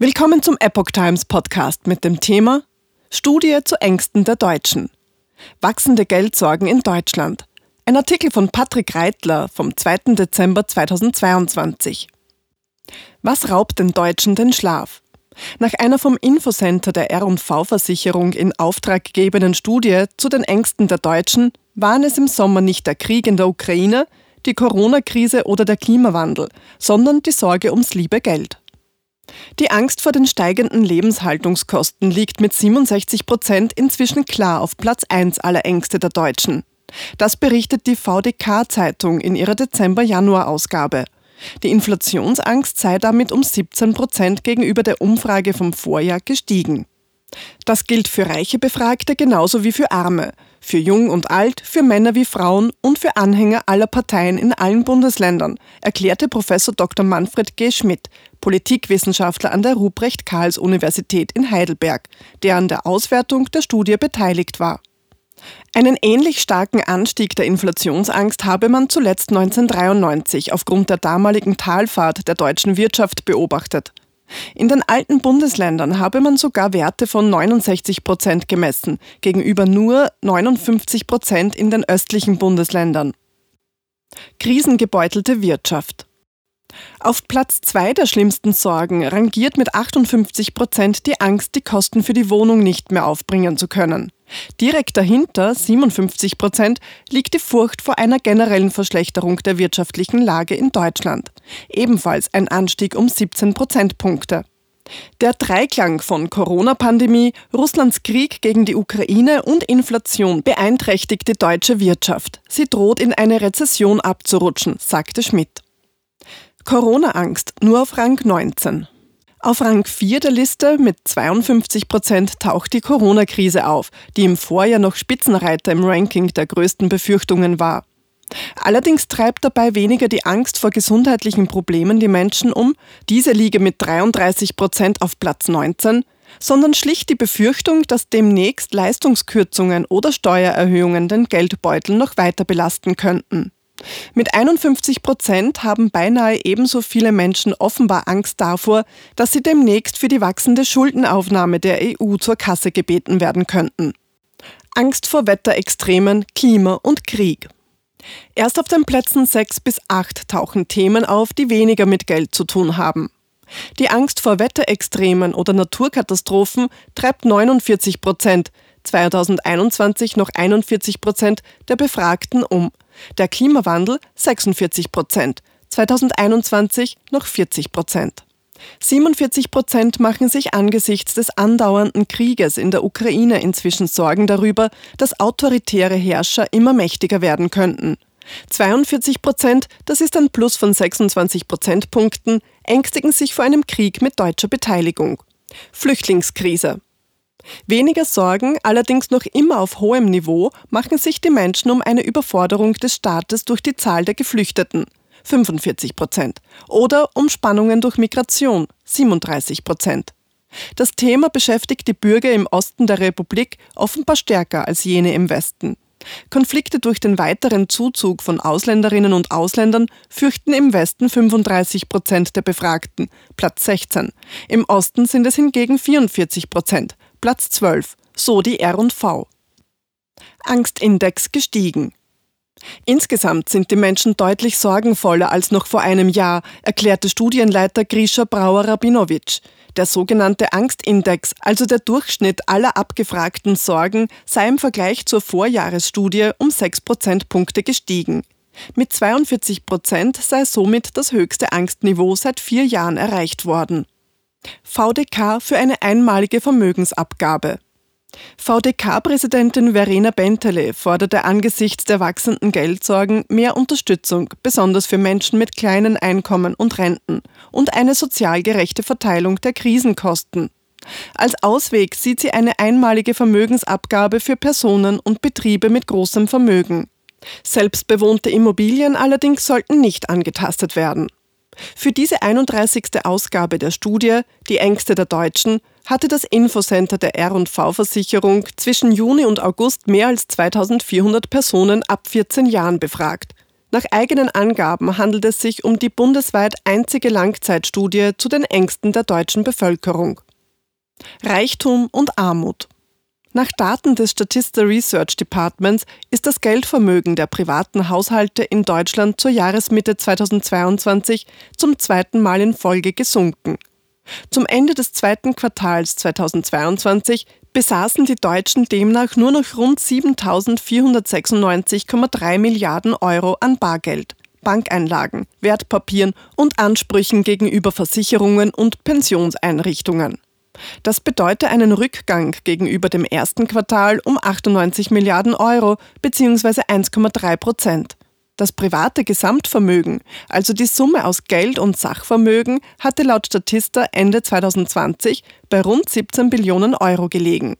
Willkommen zum Epoch Times Podcast mit dem Thema Studie zu Ängsten der Deutschen. Wachsende Geldsorgen in Deutschland. Ein Artikel von Patrick Reitler vom 2. Dezember 2022. Was raubt den Deutschen den Schlaf? Nach einer vom Infocenter der R&V-Versicherung in Auftrag gegebenen Studie zu den Ängsten der Deutschen waren es im Sommer nicht der Krieg in der Ukraine, die Corona-Krise oder der Klimawandel, sondern die Sorge ums liebe Geld. Die Angst vor den steigenden Lebenshaltungskosten liegt mit 67 Prozent inzwischen klar auf Platz 1 aller Ängste der Deutschen. Das berichtet die VDK-Zeitung in ihrer Dezember-Januar-Ausgabe. Die Inflationsangst sei damit um 17 Prozent gegenüber der Umfrage vom Vorjahr gestiegen. Das gilt für reiche Befragte genauso wie für Arme, für Jung und Alt, für Männer wie Frauen und für Anhänger aller Parteien in allen Bundesländern, erklärte Professor Dr. Manfred G. Schmidt, Politikwissenschaftler an der Ruprecht-Karls-Universität in Heidelberg, der an der Auswertung der Studie beteiligt war. Einen ähnlich starken Anstieg der Inflationsangst habe man zuletzt 1993 aufgrund der damaligen Talfahrt der deutschen Wirtschaft beobachtet. In den alten Bundesländern habe man sogar Werte von 69 Prozent gemessen, gegenüber nur 59 Prozent in den östlichen Bundesländern. Krisengebeutelte Wirtschaft. Auf Platz zwei der schlimmsten Sorgen rangiert mit 58 Prozent die Angst, die Kosten für die Wohnung nicht mehr aufbringen zu können. Direkt dahinter, 57 Prozent, liegt die Furcht vor einer generellen Verschlechterung der wirtschaftlichen Lage in Deutschland. Ebenfalls ein Anstieg um 17 Prozentpunkte. Der Dreiklang von Corona-Pandemie, Russlands Krieg gegen die Ukraine und Inflation beeinträchtigt die deutsche Wirtschaft. Sie droht in eine Rezession abzurutschen, sagte Schmidt. Corona-Angst nur auf Rang 19. Auf Rang 4 der Liste mit 52 Prozent taucht die Corona-Krise auf, die im Vorjahr noch Spitzenreiter im Ranking der größten Befürchtungen war. Allerdings treibt dabei weniger die Angst vor gesundheitlichen Problemen die Menschen um, diese liege mit 33 Prozent auf Platz 19, sondern schlicht die Befürchtung, dass demnächst Leistungskürzungen oder Steuererhöhungen den Geldbeutel noch weiter belasten könnten. Mit 51 Prozent haben beinahe ebenso viele Menschen offenbar Angst davor, dass sie demnächst für die wachsende Schuldenaufnahme der EU zur Kasse gebeten werden könnten. Angst vor Wetterextremen, Klima und Krieg. Erst auf den Plätzen 6 bis 8 tauchen Themen auf, die weniger mit Geld zu tun haben. Die Angst vor Wetterextremen oder Naturkatastrophen treibt 49 Prozent, 2021 noch 41 Prozent der Befragten um. Der Klimawandel 46 Prozent, 2021 noch 40 Prozent. 47 Prozent machen sich angesichts des andauernden Krieges in der Ukraine inzwischen Sorgen darüber, dass autoritäre Herrscher immer mächtiger werden könnten. 42 Prozent, das ist ein Plus von 26 Prozentpunkten, ängstigen sich vor einem Krieg mit deutscher Beteiligung. Flüchtlingskrise. Weniger Sorgen, allerdings noch immer auf hohem Niveau, machen sich die Menschen um eine Überforderung des Staates durch die Zahl der Geflüchteten. 45 Prozent. Oder um Spannungen durch Migration. 37 Prozent. Das Thema beschäftigt die Bürger im Osten der Republik offenbar stärker als jene im Westen. Konflikte durch den weiteren Zuzug von Ausländerinnen und Ausländern fürchten im Westen 35 Prozent der Befragten, Platz 16. Im Osten sind es hingegen 44 Prozent, Platz 12, so die R&V. Angstindex gestiegen. Insgesamt sind die Menschen deutlich sorgenvoller als noch vor einem Jahr, erklärte Studienleiter Grisha Brauer-Rabinowitsch. Der sogenannte Angstindex, also der Durchschnitt aller abgefragten Sorgen, sei im Vergleich zur Vorjahresstudie um 6 Prozentpunkte gestiegen. Mit 42 Prozent sei somit das höchste Angstniveau seit vier Jahren erreicht worden. VDK für eine einmalige Vermögensabgabe. VDK-Präsidentin Verena Bentele forderte angesichts der wachsenden Geldsorgen mehr Unterstützung, besonders für Menschen mit kleinen Einkommen und Renten, und eine sozial gerechte Verteilung der Krisenkosten. Als Ausweg sieht sie eine einmalige Vermögensabgabe für Personen und Betriebe mit großem Vermögen. Selbstbewohnte Immobilien allerdings sollten nicht angetastet werden. Für diese 31. Ausgabe der Studie Die Ängste der Deutschen hatte das Infocenter der R&V-Versicherung zwischen Juni und August mehr als 2400 Personen ab 14 Jahren befragt. Nach eigenen Angaben handelt es sich um die bundesweit einzige Langzeitstudie zu den Ängsten der deutschen Bevölkerung. Reichtum und Armut. Nach Daten des Statista Research Departments ist das Geldvermögen der privaten Haushalte in Deutschland zur Jahresmitte 2022 zum zweiten Mal in Folge gesunken. Zum Ende des zweiten Quartals 2022 besaßen die Deutschen demnach nur noch rund 7.496,3 Milliarden Euro an Bargeld, Bankeinlagen, Wertpapieren und Ansprüchen gegenüber Versicherungen und Pensionseinrichtungen. Das bedeutet einen Rückgang gegenüber dem ersten Quartal um 98 Milliarden Euro bzw. 1,3 Prozent. Das private Gesamtvermögen, also die Summe aus Geld und Sachvermögen, hatte laut Statista Ende 2020 bei rund 17 Billionen Euro gelegen.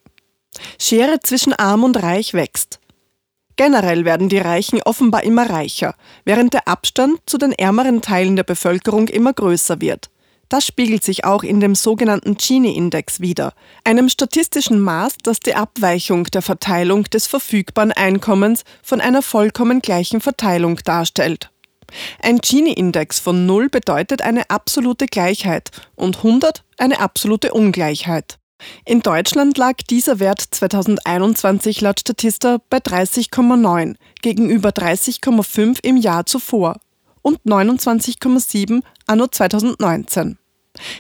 Schere zwischen Arm und Reich wächst. Generell werden die Reichen offenbar immer reicher, während der Abstand zu den ärmeren Teilen der Bevölkerung immer größer wird. Das spiegelt sich auch in dem sogenannten Gini-Index wider, einem statistischen Maß, das die Abweichung der Verteilung des verfügbaren Einkommens von einer vollkommen gleichen Verteilung darstellt. Ein Gini-Index von 0 bedeutet eine absolute Gleichheit und 100 eine absolute Ungleichheit. In Deutschland lag dieser Wert 2021 laut Statista bei 30,9 gegenüber 30,5 im Jahr zuvor und 29,7 anno 2019.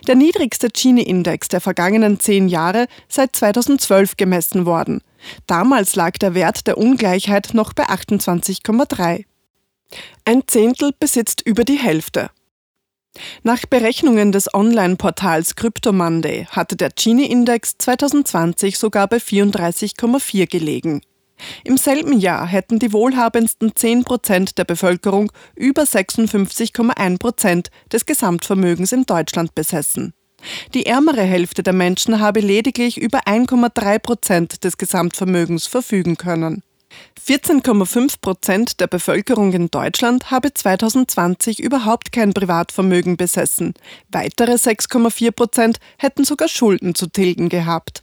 Der niedrigste Gini-Index der vergangenen zehn Jahre seit 2012 gemessen worden. Damals lag der Wert der Ungleichheit noch bei 28,3. Ein Zehntel besitzt über die Hälfte. Nach Berechnungen des Online-Portals Crypto Monday hatte der Gini-Index 2020 sogar bei 34,4 gelegen. Im selben Jahr hätten die wohlhabendsten 10 Prozent der Bevölkerung über 56,1 Prozent des Gesamtvermögens in Deutschland besessen. Die ärmere Hälfte der Menschen habe lediglich über 1,3 Prozent des Gesamtvermögens verfügen können. 14,5 Prozent der Bevölkerung in Deutschland habe 2020 überhaupt kein Privatvermögen besessen. Weitere 6,4 Prozent hätten sogar Schulden zu tilgen gehabt.